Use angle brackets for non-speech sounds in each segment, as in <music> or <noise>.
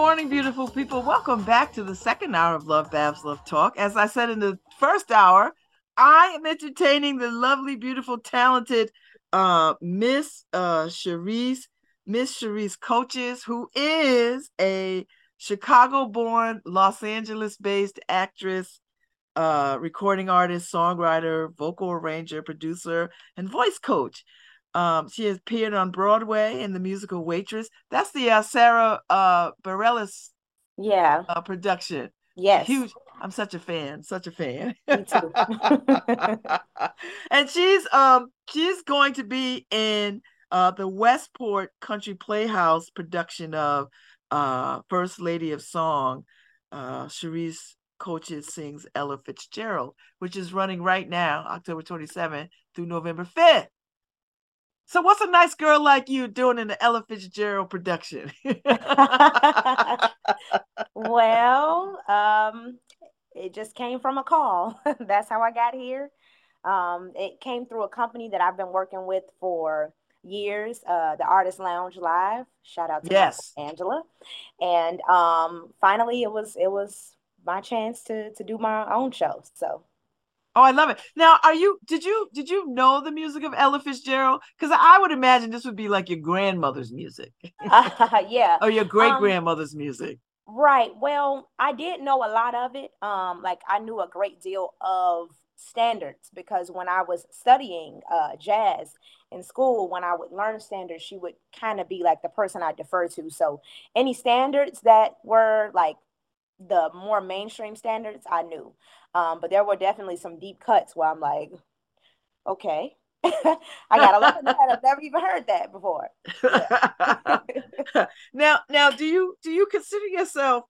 Morning, beautiful people. Welcome back to the second hour of Love Babz Love Talk. As I said in the first hour, I am entertaining the lovely, beautiful, talented uh, Miss uh, Cherise, Miss Cherise Coaches, who is a Chicago-born, Los Angeles-based actress, uh, recording artist, songwriter, vocal arranger, producer, and voice coach. Um, she has appeared on Broadway in the musical Waitress. That's the uh, Sara uh, Bareilles yeah uh, production. Yes. Huge. I'm such a fan, such a fan. Me too. <laughs> and she's um she's going to be in uh the Westport Country Playhouse production of uh First Lady of Song. Uh Cherise Coaches sings Ella Fitzgerald, which is running right now, October 27th through November 5th. So what's a nice girl like you doing in the Ella Fitzgerald production? <laughs> well, um, it just came from a call. <laughs> That's how I got here. Um, it came through a company that I've been working with for years, uh, the Artist Lounge Live. Shout out to yes. Angela. And um, finally, it was it was my chance to to do my own show. So Oh, I love it. Now, are you did you did you know the music of Ella Fitzgerald? Because I would imagine this would be like your grandmother's music. uh, <laughs> <laughs> yeah. or your great grandmother's um, music. Right. Well, I did know a lot of it. Um, like I knew a great deal of standards because when I was studying uh, jazz in school, when I would learn standards, she would kind of be like the person I defer to. So any standards that were like the more mainstream standards, I knew. Um, but there were definitely some deep cuts where I'm like, okay, <laughs> I gotta look at that. I've <laughs> never even heard that before. Yeah. <laughs> now, now, do you do you consider yourself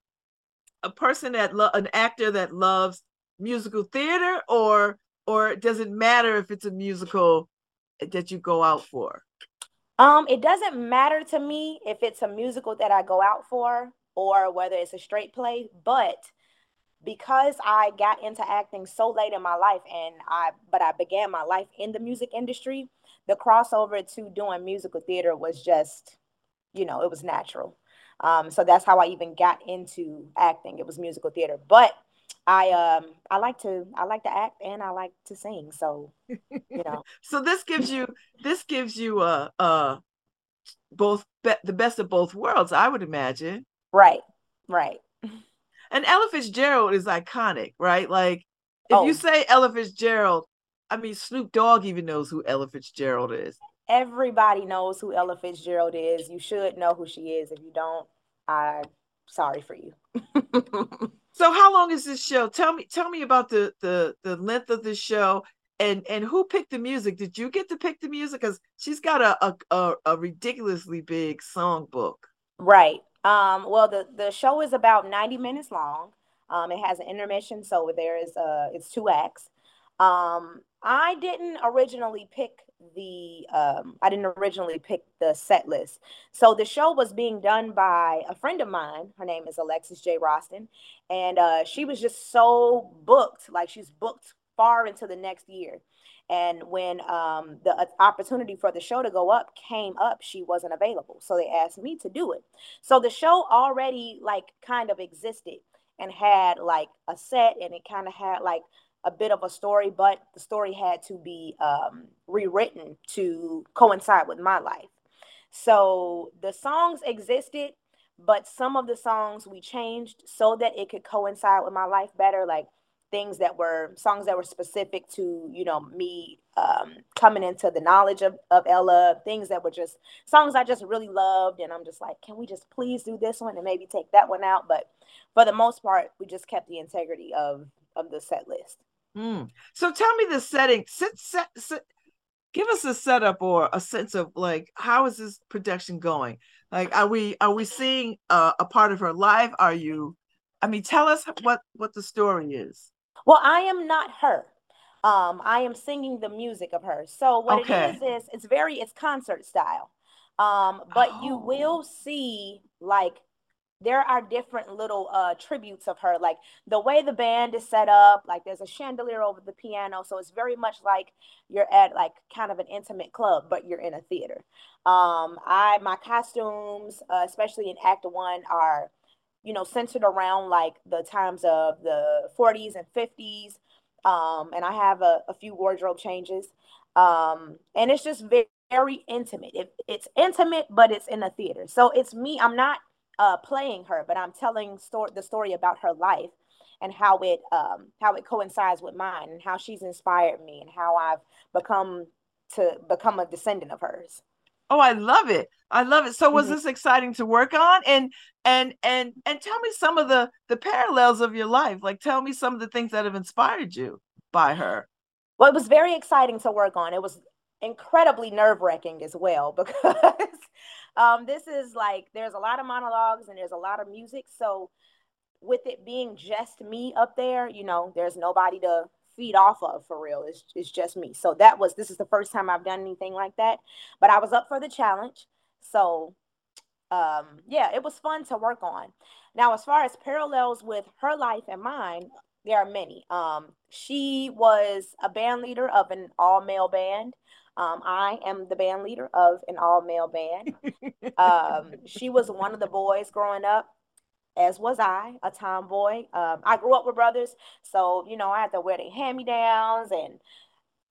a person that lo- an actor that loves musical theater, or or does it matter if it's a musical that you go out for? Um, it doesn't matter to me if it's a musical that I go out for or whether it's a straight play, but because I got into acting so late in my life and I but I began my life in the music industry, the crossover to doing musical theater was just, you know, it was natural. Um, so that's how I even got into acting. It was musical theater. But I um I like to I like to act and I like to sing. So you know. <laughs> so this gives you this gives you uh uh both be- the best of both worlds, I would imagine. Right. Right. <laughs> And Ella Fitzgerald is iconic, right? Like if oh. you say Ella Fitzgerald, I mean Snoop Dogg even knows who Ella Fitzgerald is. Everybody knows who Ella Fitzgerald is. You should know who she is. If you don't, I'm sorry for you. <laughs> so how long is this show? Tell me tell me about the the the length of the show and and who picked the music? Did you get to pick the music? Because she's got a, a a, a ridiculously big song book. Right. Um, well, the the show is about 90 minutes long. Um, it has an intermission, so there is uh it's two acts. Um, I didn't originally pick the um, I didn't originally pick the set list. So the show was being done by a friend of mine. Her name is Alexis J. Roston, and uh, she was just so booked, like she's booked far into the next year. And when um, the uh, opportunity for the show to go up came up, she wasn't available. So they asked me to do it. So the show already like kind of existed and had like a set and it kind of had like a bit of a story, but the story had to be um, rewritten to coincide with my life. So the songs existed, but some of the songs we changed so that it could coincide with my life better. Like things that were songs that were specific to you know me um, coming into the knowledge of, of ella things that were just songs i just really loved and i'm just like can we just please do this one and maybe take that one out? But for the most part we just kept the integrity of of the set list. Mm. so tell me the setting. Sit, set, set, give us a setup or a sense of like how is this production going? Like are we are we seeing uh, a part of her life? Are you i mean tell us what what the story is well, I am not her. Um, I am singing the music of her. So what okay. it is is it's very it's concert style. Um, but oh. you will see like there are different little uh tributes of her like the way the band is set up like there's a chandelier over the piano so it's very much like you're at like kind of an intimate club but you're in a theater um i my costumes uh, especially in act one are you know centered around like the times of the 40s and 50s um and i have a, a few wardrobe changes um and it's just very very intimate it, it's intimate but it's in a theater so it's me i'm not uh, playing her, but I'm telling story, the story about her life and how it um, how it coincides with mine and how she's inspired me and how I've become to become a descendant of hers. Oh, I love it. I love it. So was mm-hmm. this exciting to work on? And and and and tell me some of the the parallels of your life. Like tell me some of the things that have inspired you by her. Well, it was very exciting to work on. It was incredibly nerve-wracking as well <laughs> because um, this is like there's a lot of monologues and there's a lot of music. So with it being just me up there, you know, there's nobody to feed off of for real. It's, it's just me. So that was this is the first time I've done anything like that. But I was up for the challenge. So um yeah, it was fun to work on. Now, as far as parallels with her life and mine, there are many. Um, she was a band leader of an all male band. Um, I am the band leader of an all male band. <laughs> um, she was one of the boys growing up, as was I, a tomboy. Um, I grew up with brothers, so you know I had to wear their hand me downs and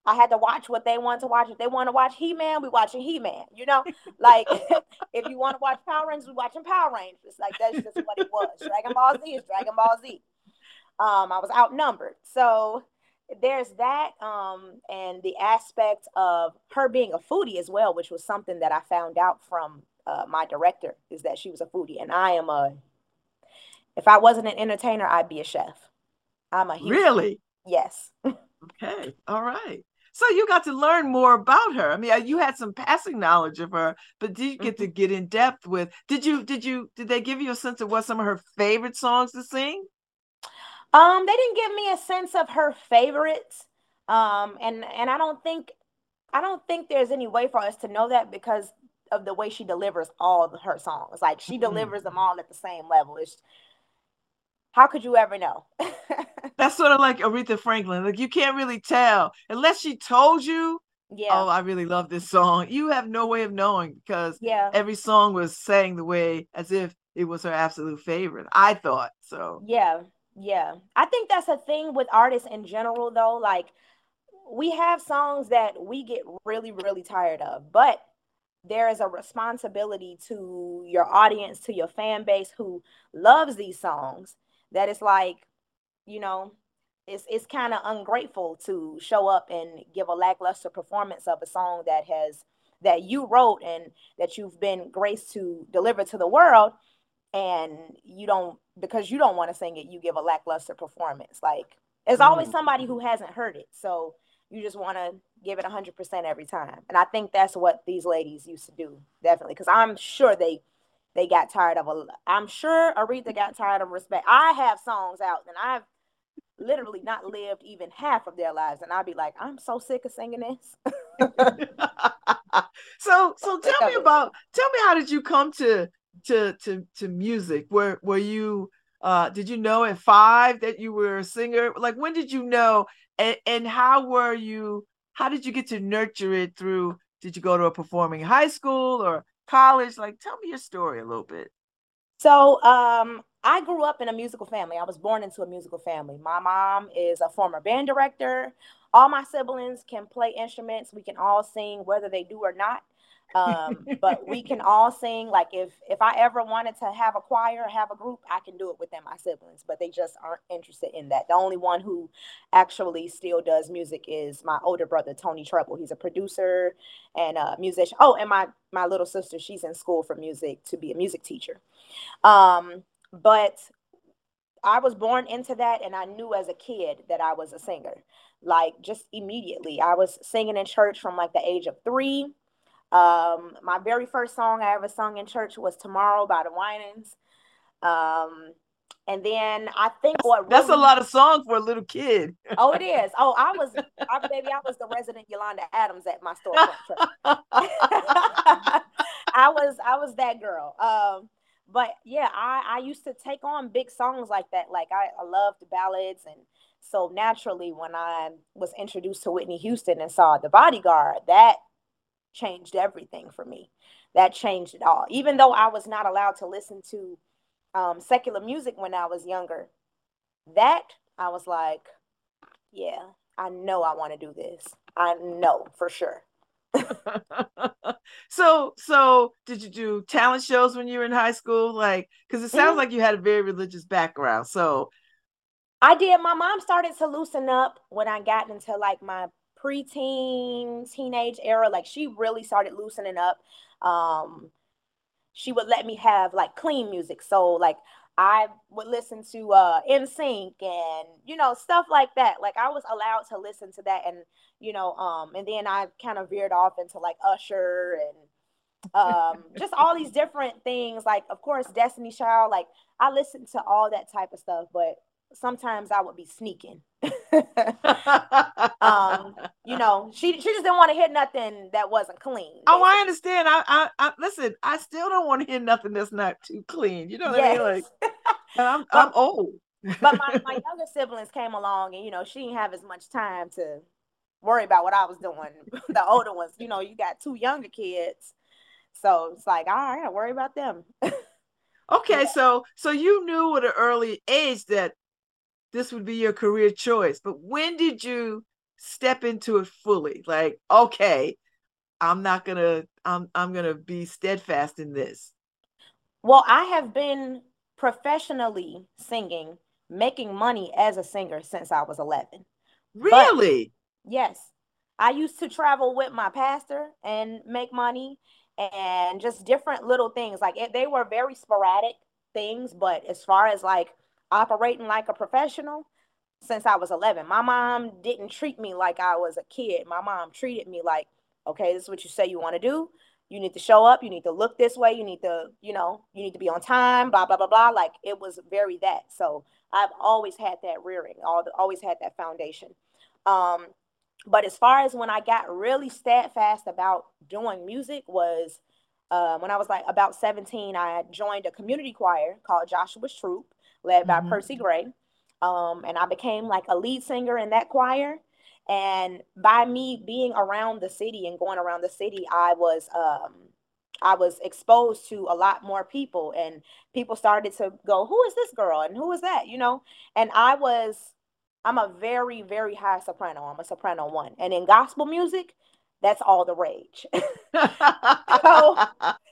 I had to watch what they wanted to watch. If they want to watch He Man, we watching He Man. You know, like <laughs> if you want to watch Power Rangers, we watching Power Rangers. Like that's just what it was. Dragon Ball Z is Dragon Ball Z. Um, I was outnumbered, so there's that um and the aspect of her being a foodie as well which was something that i found out from uh, my director is that she was a foodie and i am a if i wasn't an entertainer i'd be a chef i'm a huge really yes <laughs> okay all right so you got to learn more about her i mean uh, you had some passing knowledge of her but did you get mm-hmm. to get in depth with did you did you did they give you a sense of what some of her favorite songs to sing um, they didn't give me a sense of her favorites. Um, and and I don't think I don't think there's any way for us to know that because of the way she delivers all of her songs. Like she mm-hmm. delivers them all at the same level. It's how could you ever know? <laughs> That's sort of like Aretha Franklin. Like you can't really tell unless she told you. Yeah. Oh, I really love this song. You have no way of knowing because yeah. every song was sang the way as if it was her absolute favorite. I thought so. Yeah. Yeah. I think that's a thing with artists in general, though. Like, we have songs that we get really, really tired of, but there is a responsibility to your audience, to your fan base who loves these songs, that it's like, you know, it's it's kind of ungrateful to show up and give a lackluster performance of a song that has that you wrote and that you've been graced to deliver to the world and you don't because you don't want to sing it you give a lackluster performance like there's always mm-hmm. somebody who hasn't heard it so you just want to give it 100% every time and i think that's what these ladies used to do definitely because i'm sure they they got tired of a i'm sure aretha got tired of respect i have songs out and i've literally not lived even half of their lives and i'd be like i'm so sick of singing this <laughs> so so tell me about tell me how did you come to to to to music? Where were you uh did you know at five that you were a singer? Like when did you know and, and how were you how did you get to nurture it through did you go to a performing high school or college? Like tell me your story a little bit. So um I grew up in a musical family. I was born into a musical family. My mom is a former band director. All my siblings can play instruments. We can all sing whether they do or not um, <laughs> but we can all sing like if if i ever wanted to have a choir or have a group i can do it within my siblings but they just aren't interested in that the only one who actually still does music is my older brother tony treble he's a producer and a musician oh and my my little sister she's in school for music to be a music teacher um, but I was born into that and I knew as a kid that I was a singer. Like just immediately. I was singing in church from like the age of 3 um, my very first song I ever sung in church was "Tomorrow" by the Winans. Um, and then I think what really, that's a lot of songs for a little kid. oh, it is. Oh, I was, <laughs> I, baby, I was the resident Yolanda Adams at my store. <laughs> <laughs> I was, I was that girl. Um, but yeah, I I used to take on big songs like that. Like I, I loved ballads and so naturally when I was introduced to Whitney Houston and saw The Bodyguard, that changed everything for me. That changed it all. Even though I was not allowed to listen to um, secular music when I was younger, that I was like, yeah, I know I want to do this. I know for sure. <laughs> so so did you do talent shows when you were in high school like because it sounds mm-hmm. like you had a very religious background so i did my mom started to loosen up when i got into like my preteen teenage era like she really started loosening up um she would let me have like clean music so like I would listen to uh NSYNC and you know stuff like that. Like I was allowed to listen to that and you know um and then I kind of veered off into like Usher and um <laughs> just all these different things like of course Destiny Child like I listened to all that type of stuff but sometimes I would be sneaking. <laughs> <laughs> um, you know, she she just didn't want to hear nothing that wasn't clean. Basically. Oh, I understand. I, I, I listen. I still don't want to hear nothing that's not too clean. You know what yes. I mean? Like, <laughs> I'm but, I'm old. but my, <laughs> my younger siblings came along, and you know, she didn't have as much time to worry about what I was doing. the older ones, you know, you got two younger kids, so it's like, all right, I gotta worry about them. okay, so so you knew at an early age that this would be your career choice. But when did you step into it fully? Like, okay, I'm not gonna, I'm I'm gonna be steadfast in this. Well, I have been professionally singing, making money as a singer since I was 11. Really? But, yes. I used to travel with my pastor and make money and just different little things. Like it, they were very sporadic things, but as far as like operating like a professional since I was 11. My mom didn't treat me like I was a kid. My mom treated me like, okay, this is what you say you want to do. You need to show up. You need to look this way. You need to, you know, you need to be on time, blah, blah, blah, blah. Like it was very that. So I've always had that rearing, always had that foundation. Um, but as far as when I got really steadfast about doing music was uh, when I was like about 17, I joined a community choir called Joshua's Troop led by mm-hmm. Percy Gray. Um, and I became like a lead singer in that choir. And by me being around the city and going around the city, I was um, I was exposed to a lot more people, and people started to go, "Who is this girl? And who is that?" You know. And I was, I'm a very very high soprano. I'm a soprano one, and in gospel music, that's all the rage. <laughs> <laughs> so, so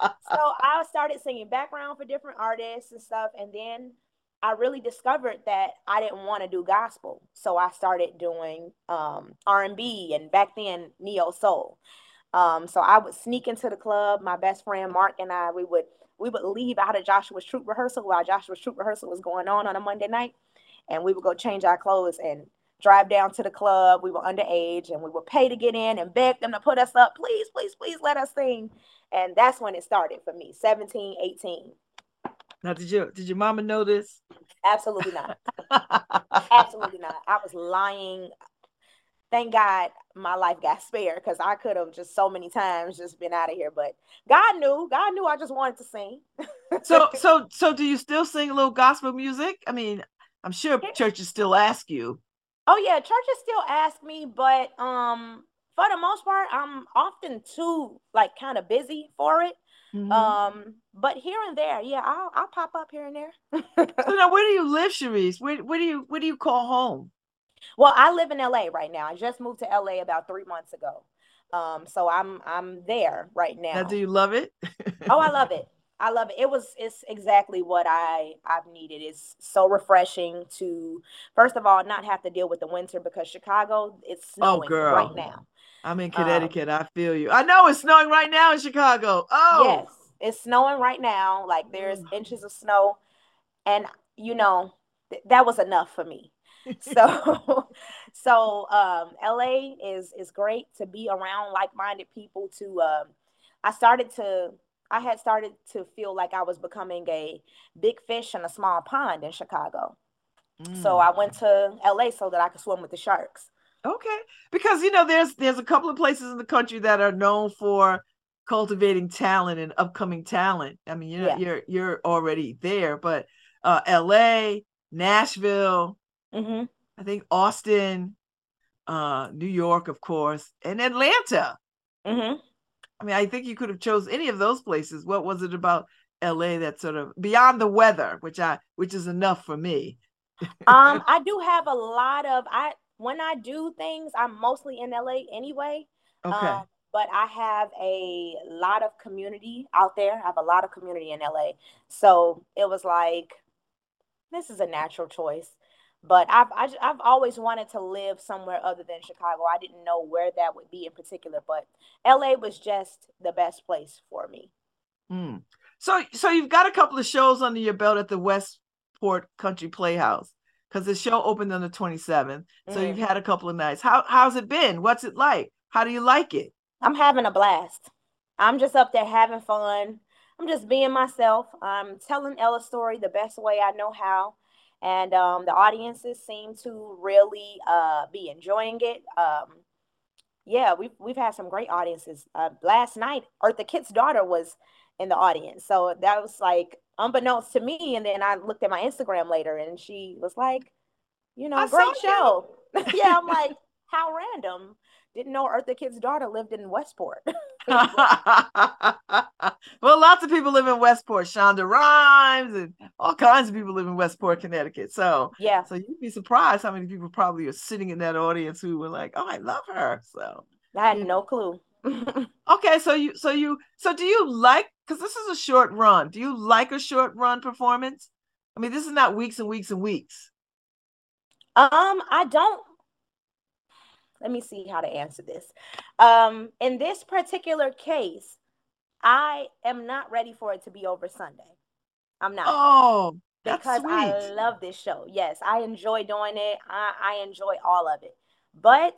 I started singing background for different artists and stuff, and then I really discovered that I didn't want to do gospel. So I started doing um, R&B and back then neo soul. Um, so I would sneak into the club. My best friend Mark and I, we would we would leave out of Joshua's troop rehearsal while Joshua's troop rehearsal was going on on a Monday night, and we would go change our clothes and drive down to the club. We were underage, and we would pay to get in and beg them to put us up. Please, please, please let us sing. And that's when it started for me, 17, 18. Now, did your did your mama know this? Absolutely not. <laughs> Absolutely not. I was lying. Thank God my life got spared because I could have just so many times just been out of here. But God knew. God knew I just wanted to sing. so <laughs> so so do you still sing a little gospel music? I mean, I'm sure churches still ask you. Oh yeah, churches still ask me, but um for the most part, I'm often too like kind of busy for it. Mm-hmm. Um, but here and there, yeah, I'll I'll pop up here and there. so now, where do you live, Cherise? Where where do you where do you call home? Well, I live in LA right now. I just moved to LA about three months ago. Um, so I'm I'm there right now. Now, do you love it? <laughs> oh, I love it. I love it. It was it's exactly what I I've needed. It's so refreshing to first of all not have to deal with the winter because Chicago it's oh, snowing oh, right now. I'm in um, Connecticut. Um, I feel you. I know it's snowing right now in Chicago. Oh, yes, it's snowing right now. Like there's mm. inches of snow, and you know th- that was enough for me. <laughs> so, <laughs> so um, LA is is great to be around like-minded people. To um, I started to I had started to feel like I was becoming a big fish in a small pond in Chicago. Mm. So I went to LA so that I could swim with the sharks. Okay, because you know there's there's a couple of places in the country that are known for cultivating talent and upcoming talent. I mean, you're yeah. you're you're already there, but uh, L.A., Nashville, mm-hmm. I think Austin, uh, New York, of course, and Atlanta. Mm-hmm. I mean, I think you could have chose any of those places. What was it about LA that sort of beyond the weather, which I which is enough for me? um, <laughs> I do have a lot of I when I do things, I'm mostly in LA anyway. Okay. Um, but I have a lot of community out there. I have a lot of community in LA. So it was like, this is a natural choice. But I've I, have i have always wanted to live somewhere other than Chicago. I didn't know where that would be in particular, but LA was just the best place for me. Mm. So so you've got a couple of shows under your belt at the Westport Country Playhouse because the show opened on the 27th. So mm. you've had a couple of nights. How how's it been? What's it like? How do you like it? I'm having a blast. I'm just up there having fun. I'm just being myself. I'm telling Ella's story the best way I know how. And um, the audiences seem to really uh, be enjoying it. Um, yeah, we've we've had some great audiences. Uh, last night, Eartha Kitt's daughter was in the audience, so that was like unbeknownst to me. And then I looked at my Instagram later, and she was like, "You know, I great show." <laughs> yeah, I'm like, <laughs> how random didn't know Eartha Kitt's daughter lived in Westport. <laughs> <laughs> well, lots of people live in Westport. Shonda Rhimes and all kinds of people live in Westport, Connecticut. So yeah, so you'd be surprised how many people probably are sitting in that audience who were like, "Oh, I love her." So I had no clue. <laughs> okay, so you, so you, so do you like? Because this is a short run. Do you like a short run performance? I mean, this is not weeks and weeks and weeks. Um, I don't let me see how to answer this. Um, in this particular case, I am not ready for it to be over Sunday. I'm not. Oh, because sweet. I love this show. Yes, I enjoy doing it. I, I enjoy all of it. But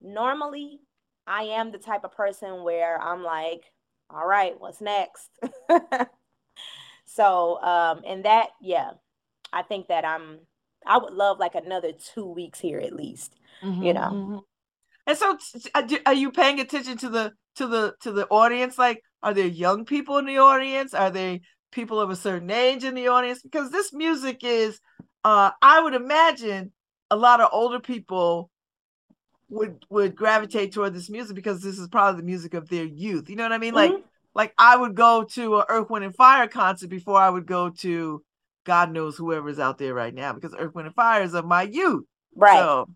normally, I am the type of person where I'm like, all right, what's next? <laughs> so, um, and that, yeah, I think that I'm, I would love like another two weeks here at least mm-hmm, you know. Mm-hmm. And so, uh, are you paying attention to the to the to the audience? Like, are there young people in the audience? Are they people of a certain age in the audience? Because this music is, uh, I would imagine, a lot of older people would would gravitate toward this music because this is probably the music of their youth. You know what I mean? Mm-hmm. Like, like I would go to a Earth, Wind, and Fire concert before I would go to God knows whoever's out there right now because Earth, Wind, and Fire is of my youth. Right. So,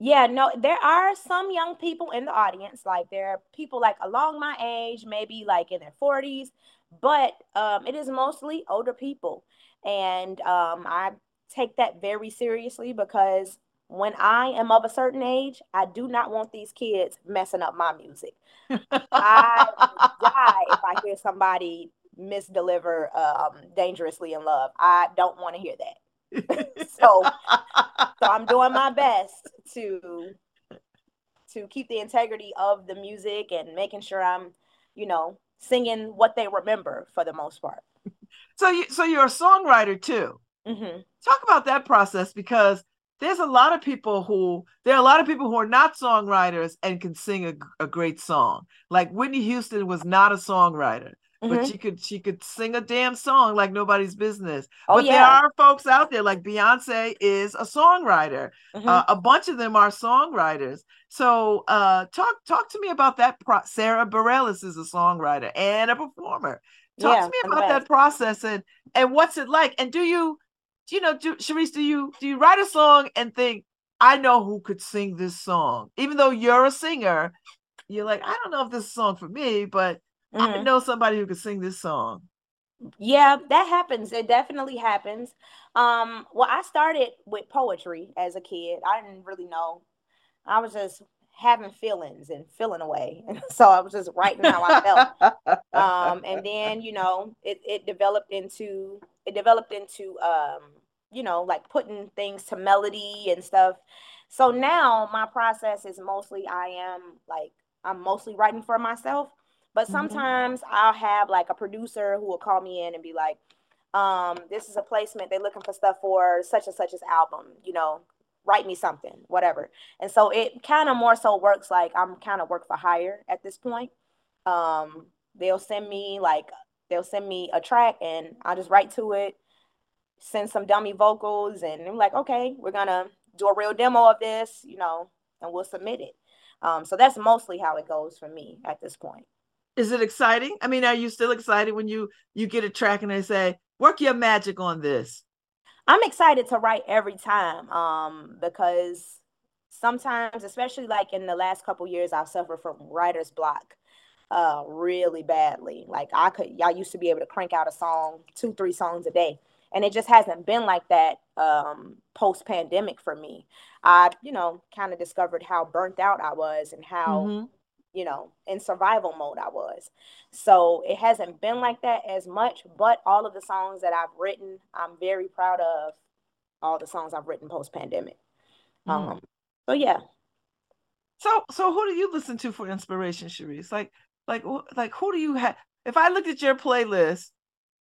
yeah, no, there are some young people in the audience. Like there are people like along my age, maybe like in their 40s, but um, it is mostly older people. And um, I take that very seriously because when I am of a certain age, I do not want these kids messing up my music. I <laughs> die if I hear somebody misdeliver um, dangerously in love. I don't want to hear that. <laughs> so, so I'm doing my <laughs> best to to keep the integrity of the music and making sure I'm, you know, singing what they remember for the most part. So you so you're a songwriter too. Mm-hmm. Talk about that process because there's a lot of people who there are a lot of people who are not songwriters and can sing a, a great song. Like Whitney Houston was not a songwriter mm-hmm. but she could she could sing a damn song like nobody's business. Oh, but yeah. there are folks out there like Beyonce is a songwriter. Mm-hmm. Uh, a bunch of them are songwriters. So uh, talk talk to me about that. Pro- Sara Bareilles is a songwriter and a performer. Talk yeah, to me about that process and and what's it like. And do you do you know do Cherise, do you do you write a song and think I know who could sing this song, even though you're a singer. You're like, I don't know if this is a song for me, but mm-hmm. I know somebody who can sing this song. Yeah, that happens. It definitely happens. Um, well, I started with poetry as a kid. I didn't really know. I was just having feelings and feeling away. And <laughs> so I was just writing how I felt. <laughs> um, and then, you know, it, it developed into it developed into um, you know, like putting things to melody and stuff. So now my process is mostly I am like I'm mostly writing for myself. But mm-hmm. sometimes mm-hmm. I'll have like a producer who will call me in and be like, um, this is a placement. They're looking for stuff for such and such as album, you know, write me something, whatever. And so it kind of more so works like I'm kind of work for hire at this point. Um, they'll send me like they'll send me a track and I'll just write to it, send some dummy vocals, and I'm like, okay, we're gonna do a real demo of this, you know, and we'll submit it. Um, so that's mostly how it goes for me at this point. Is it exciting? I mean, are you still excited when you you get a track and they say, "Work your magic on this"? I'm excited to write every time um, because sometimes, especially like in the last couple years, I've suffered from writer's block uh, really badly. Like I could, y'all used to be able to crank out a song, two, three songs a day, and it just hasn't been like that um, post pandemic for me. I, you know, kind of discovered how burnt out I was and how. Mm-hmm. You know, in survival mode, I was. So it hasn't been like that as much, but all of the songs that I've written, I'm very proud of all the songs I've written post pandemic. Mm. Um, so yeah. So so who do you listen to for inspiration, Cherise? Like like like who do you have? If I looked at your playlist,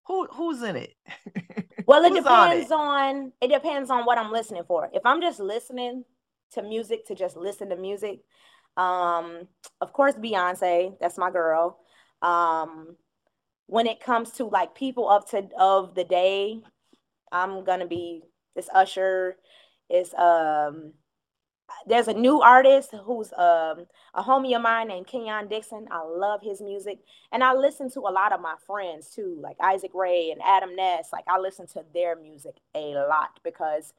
who who's in it? <laughs> well, it depends on it? on it depends on what I'm listening for. If I'm just listening to music to just listen to music, um, of course Beyonce, that's my girl. Um, when it comes to like people up to of the day, I'm gonna be it's Usher, it's um there's a new artist who's um, a homie of mine named Kenyon Dixon. I love his music. And I listen to a lot of my friends too, like Isaac Ray and Adam Ness. Like I listen to their music a lot because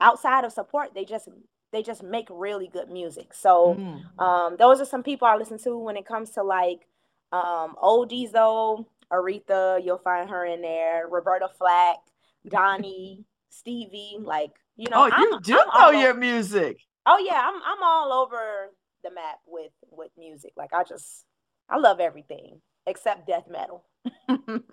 outside of support, they just they just make really good music. So mm. um, those are some people I listen to when it comes to like um, oldies though. Aretha, you'll find her in there. Roberta Flack, Donnie, Stevie, like you know. Oh, I'm, you do I'm know your music. Oh yeah, I'm I'm all over the map with with music. Like I just I love everything except death metal. <laughs>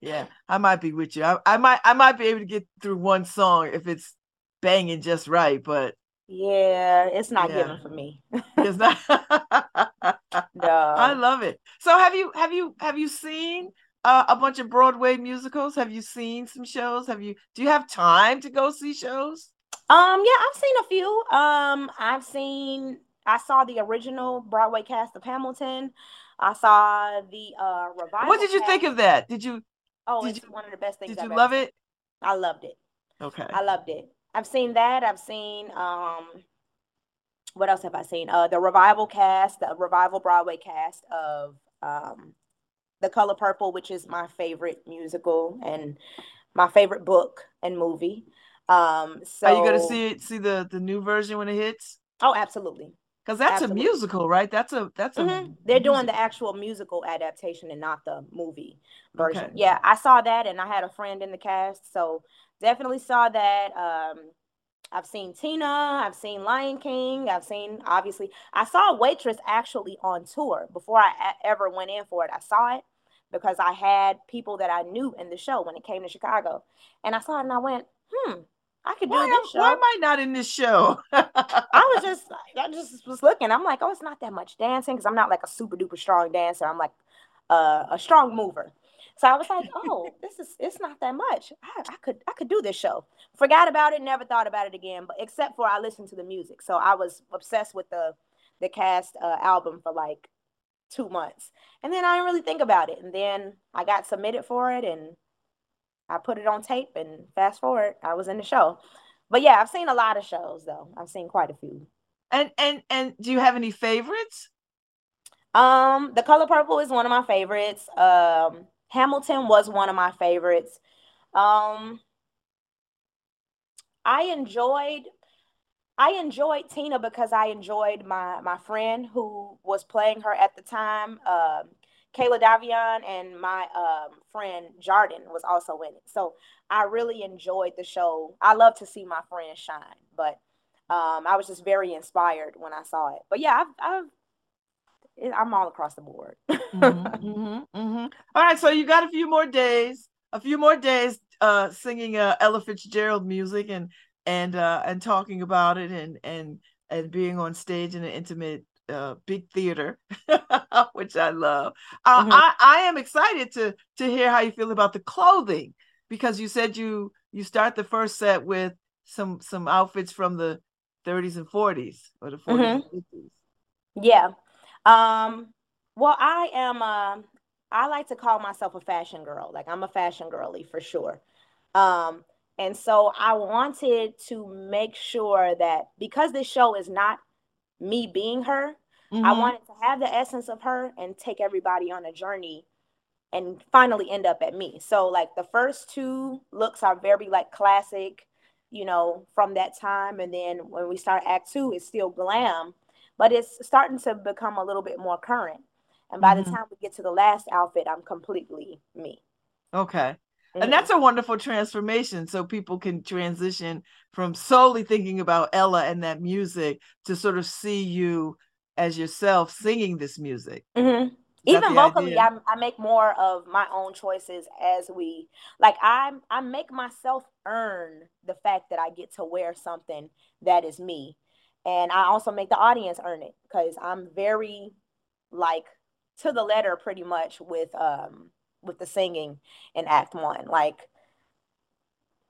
yeah, I might be with you. I, I might I might be able to get through one song if it's banging just right, but yeah, it's not yeah. given for me. it's not. <laughs> no, I love it. So have you have you have you seen uh, a bunch of Broadway musicals? Have you seen some shows? Have you do you have time to go see shows? Um, yeah, I've seen a few. Um, I've seen I saw the original Broadway cast of Hamilton. I saw the uh revival. What did you cast. think of that? Did you Oh, did it's you, one of the best things. Did I've you love it? I loved it. Okay. I loved it. I've seen that. I've seen um what else have I seen? Uh the revival cast, the revival Broadway cast of um The Color Purple, which is my favorite musical and my favorite book and movie. Um, so are you going to see it, see the the new version when it hits? Oh, absolutely. Because that's absolutely. a musical, right? That's a that's a. Mm-hmm. They're doing the actual musical adaptation and not the movie version. Okay. Yeah, I saw that, and I had a friend in the cast, so definitely saw that. Um, I've seen Tina, I've seen Lion King, I've seen obviously I saw a Waitress actually on tour before I a- ever went in for it. I saw it because I had people that I knew in the show when it came to Chicago, and I saw it and I went, hmm, I could do why, this show. Why am I not in this show? <laughs> I was just, I just was looking. I'm like, oh, it's not that much dancing because I'm not like a super duper strong dancer. I'm like uh, a strong mover. So I was like, oh, this is, it's not that much. I, I could, I could do this show. Forgot about it. Never thought about it again. But except for I listened to the music. So I was obsessed with the, the cast uh, album for like two months. And then I didn't really think about it. And then I got submitted for it and I put it on tape and fast forward, I was in the show. But yeah, I've seen a lot of shows though. I've seen quite a few. And and and do you have any favorites? Um, The Color Purple is one of my favorites. Um, Hamilton was one of my favorites. Um, I enjoyed I enjoyed Tina because I enjoyed my my friend who was playing her at the time. Um, Kayla Davion and my um, friend Jardin was also in it. So I really enjoyed the show. I love to see my friends shine, but um, I was just very inspired when I saw it. But yeah, I've, I've I'm all across the board. <laughs> mm-hmm, mm-hmm, mm-hmm. All right, so you got a few more days, a few more days uh, singing uh, Ella Fitzgerald music and and uh, and talking about it and and and being on stage in an intimate uh, big theater, <laughs> which I love. Uh, mm-hmm. I, I am excited to to hear how you feel about the clothing because you said you you start the first set with some some outfits from the 30s and 40s or the 40s mm-hmm. and 50s. Yeah. Um Well, I am. Uh, I like to call myself a fashion girl. Like I'm a fashion girly for sure. Um, and so I wanted to make sure that because this show is not me being her, mm-hmm. I wanted to have the essence of her and take everybody on a journey and finally end up at me. So like the first two looks are very like classic, you know, from that time. And then when we start act two, it's still glam, but it's starting to become a little bit more current. And by mm-hmm. the time we get to the last outfit, I'm completely me. Okay. Mm-hmm. And that's a wonderful transformation. So people can transition from solely thinking about Ella and that music to sort of see you as yourself singing this music. Mm-hmm. Even vocally, I, I make more of my own choices as we like. I I make myself earn the fact that I get to wear something that is me, and I also make the audience earn it because I'm very like to the letter pretty much with um with the singing in act one like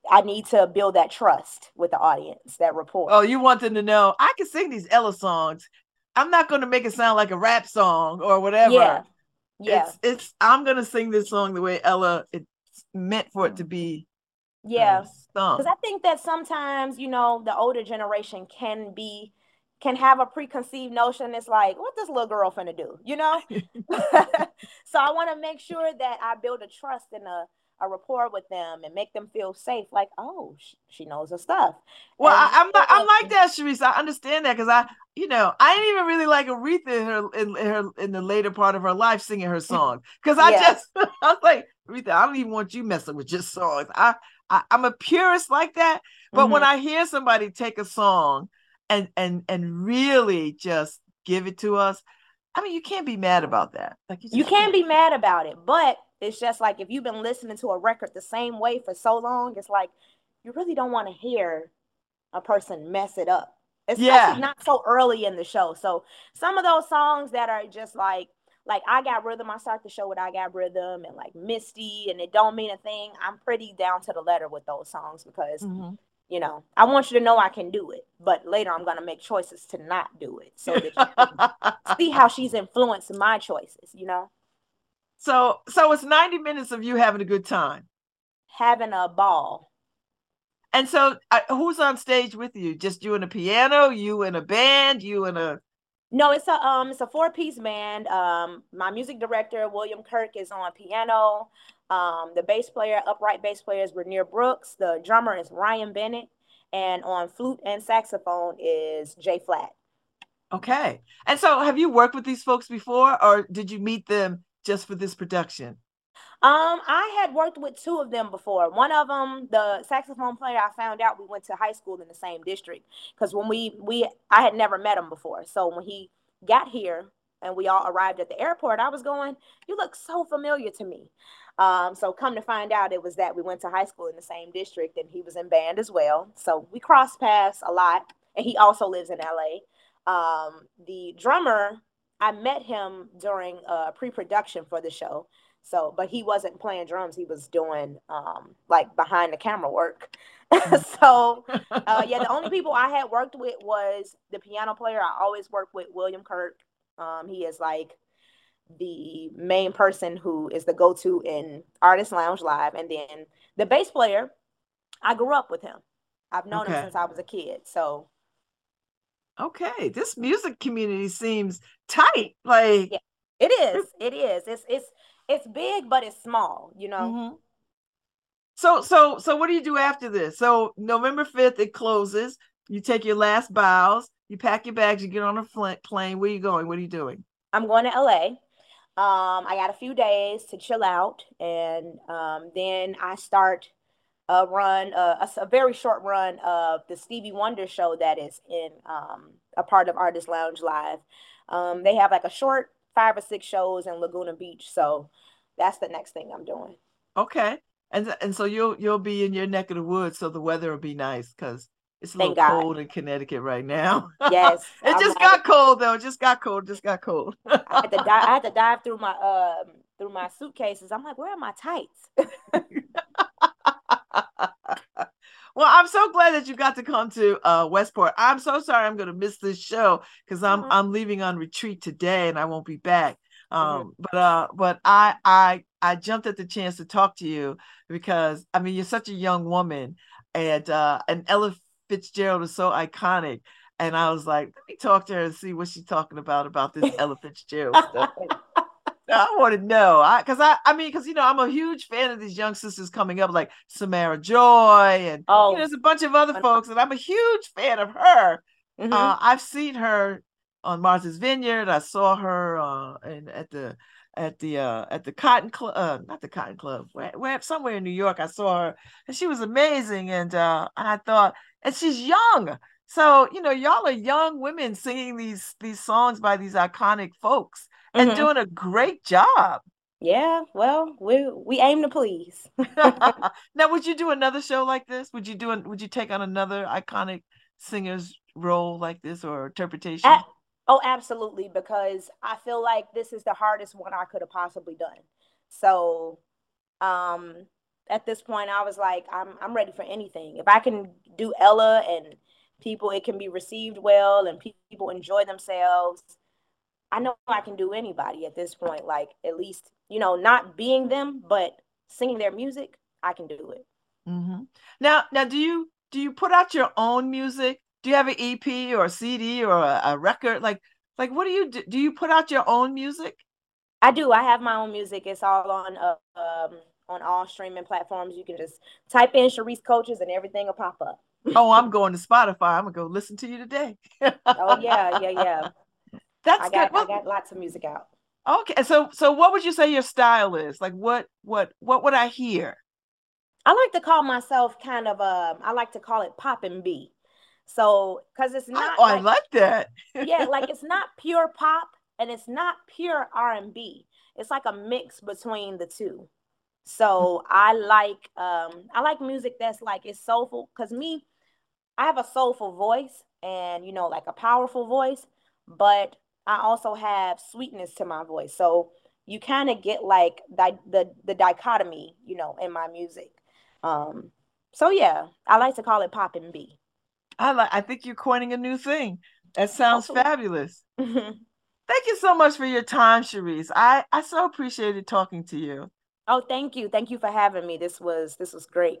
i need to build that trust with the audience that rapport. Oh you want them to know i can sing these ella songs. I'm not going to make it sound like a rap song or whatever. Yeah. Yeah. It's, it's i'm going to sing this song the way ella it's meant for it to be yeah. because i think that sometimes you know the older generation can be can have a preconceived notion. It's like, what this little girl finna do, you know? <laughs> <laughs> so I want to make sure that I build a trust and a, a rapport with them and make them feel safe. Like, oh, she, she knows her stuff. Well, I, am not, I'm like that, Cherise. I understand that because I, you know, I didn't even really like Aretha in her in, in her in the later part of her life singing her song because I yeah. just <laughs> I was like, Aretha, I don't even want you messing with your songs. I, I am a purist like that, but mm-hmm. when I hear somebody take a song and and and really just give it to us i mean you can't be mad about that like you, you can't, be mad about it but it's just like if you've been listening to a record the same way for so long it's like you really don't want to hear a person mess it up especially yeah. not so early in the show so some of those songs that are just like like I got rhythm. I start the show with I got rhythm and like Misty, and it don't mean a thing. I'm pretty down to the letter with those songs because mm-hmm you know i want you to know i can do it but later i'm going to make choices to not do it so that <laughs> see how she's influenced my choices you know? So so it's 90 minutes of you having a good time. Having a ball. And so uh, who's on stage with you? Just you and a piano you and a band you and a no it's a um it's a four piece band. Um my music director william kirk is on piano um, the bass player, upright bass player, is Renier Brooks. The drummer is Ryan Bennett. And on flute and saxophone is J Flat. Okay. And so have you worked with these folks before or did you meet them just for this production? Um, I had worked with two of them before. One of them, the saxophone player, I found out we went to high school in the same district because when we we I had never met him before. So when he got here and we all arrived at the airport, I was going, "You look so familiar to me." Um, so come to find out, it was that we went to high school in the same district, and he was in band as well. So we crossed paths a lot, and he also lives in LA. Um, the drummer, I met him during uh, pre-production for the show. So, but he wasn't playing drums; he was doing um, like behind the camera work. <laughs> so, <laughs> uh, yeah, the only people I had worked with was the piano player. I always work with William Kirk. Um, he is like the main person who is the go-to in Artist Lounge Live, and then the bass player. I grew up with him. I've known okay. him since I was a kid. So, okay, this music community seems tight. Like yeah, it is. It is. It's it's it's big, but it's small. You know. Mm-hmm. So so so what do you do after this? So November fifth it closes. You take your last bows. You pack your bags. You get on a plane. Where are you going? What are you doing? I'm going to LA. Um, I got a few days to chill out, and um, then I start a run, uh, a, a, very short run of the Stevie Wonder show that is in um, a part of Artist Lounge Live. Um, they have like a short five or six shows in Laguna Beach, so that's the next thing I'm doing. Okay, and and so you'll you'll be in your neck of the woods, so the weather will be nice because it's a Thank little God. cold in Connecticut right now. <laughs> Yes. it just got cold though. It just got cold. Just got cold. I had to dive, I had to dive through my um through my suitcases. I'm like, where are my tights? <laughs> well, I'm so glad that you got to come to uh, Westport. I'm so sorry I'm going to miss this show because I'm mm-hmm. I'm leaving on retreat today and I won't be back Um, mm-hmm. but uh, but I I I jumped at the chance to talk to you because I mean you're such a young woman, and uh, and Ella Fitzgerald is so iconic. And I was like, let me talk to her and see what she's talking about about this Ella Fitzgerald stuff. <laughs> I want to know, I because I, I mean, because you know, I'm a huge fan of these young sisters coming up, like Samara Joy, and oh, you know, there's a bunch of other folks, and I'm a huge fan of her. Mm-hmm. Uh, I've seen her on Martha's Vineyard. I saw her uh, in, at the at the uh, at the Cotton Club, uh, not the Cotton Club, where, where somewhere in New York. I saw her, and she was amazing. And uh, I thought, and she's young, so you know, y'all are young women singing these these songs by these iconic folks and mm-hmm. doing a great job. Yeah, well, we we aim to please. <laughs> <laughs> now, would you do another show like this? Would you do? An, would you take on another iconic singer's role like this or interpretation? At, oh, absolutely, because I feel like this is the hardest one I could have possibly done. So, um, at this point, I was like, I'm I'm ready for anything. If I can do Ella and people, it can be received well and people enjoy themselves I know I can do anybody at this point. Like at least you know, not being them, but singing their music, I can do it. Mm-hmm. Now, now, do you do you put out your own music? Do you have an EP or a CD or a, a record? Like, like what do you do? Do you put out your own music? I do. I have my own music. It's all on uh, um, on all streaming platforms. You can just type in Cherise Coaches and everything will pop up. <laughs> oh, I'm going to Spotify. I'm gonna go listen to you today. oh yeah, yeah, yeah. <laughs> That's I got, good. Well, I got lots of music out. Okay, so so what would you say your style is? Like what what what would I hear? I like to call myself kind of um I like to call it pop and B. So cuz it's not Oh, like, I like that. yeah, <laughs> like it's not pure pop and it's not pure R&B. It's like a mix between the two. So I like um I like music that's like it's soulful cuz me I have a soulful voice and you know like a powerful voice, but I also have sweetness to my voice. So you kind of get like the, the the dichotomy, you know, in my music. Um, so yeah, I like to call it pop and B. I like. I think you're coining a new thing. That sounds fabulous. <laughs> Thank you so much for your time, Cherise. I I so appreciated talking to you. Oh, thank you. Thank you for having me. This was this was great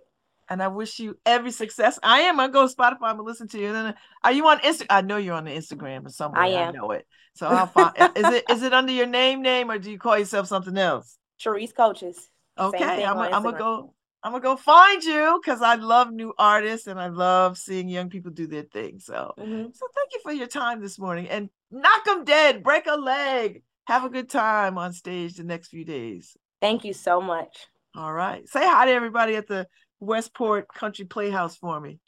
and I wish you every success. I am. I go to Spotify. I'm gonna listen to you. And then, are you on Insta? I know you're on the Instagram or somewhere. I am. I know it. So I'll find. is it is it under your name name or do you call yourself something else? Cherise Coaches. Okay, I'm, I'm gonna go. I'm gonna go find you because I love new artists and I love seeing young people do their thing. So, mm-hmm. so thank you for your time this morning and knock them dead, break a leg, have a good time on stage the next few days. Thank you so much. All right, say hi to everybody at the Westport Country Playhouse for me.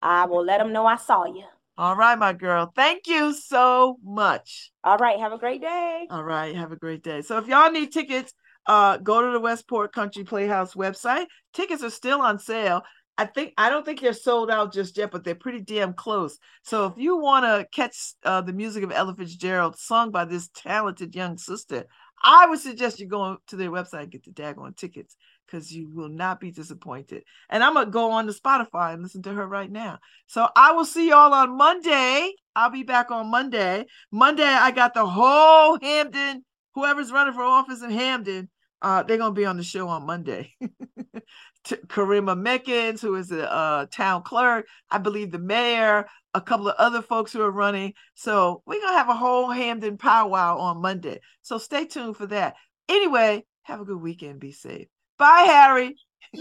I will let them know I saw you. All right, my girl. Thank you so much. All right. Have a great day. All right. Have a great day. So if y'all need tickets, uh, go to the Westport Country Playhouse website. Tickets are still on sale. I think I don't think they're sold out just yet, but they're pretty damn close. So if you want to catch uh, the music of Ella Fitzgerald sung by this talented young sister, I would suggest you go to their website and get the daggone tickets because you will not be disappointed. And I'm gonna go on to Spotify and listen to her right now. So I will see y'all on Monday. I'll be back on Monday. Monday, I got the whole Hamden, whoever's running for office in Hamden, uh, they're gonna be on the show on Monday. <laughs> Karima Mickens, who is a uh, town clerk, I believe the mayor, a couple of other folks who are running. So we're gonna have a whole Hamden powwow on Monday. So stay tuned for that. Anyway, have a good weekend. Be safe. Bye, Harry.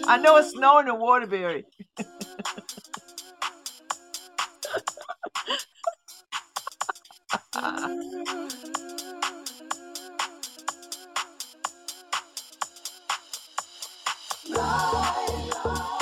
I know it's snowing in Waterbury. <laughs> We'll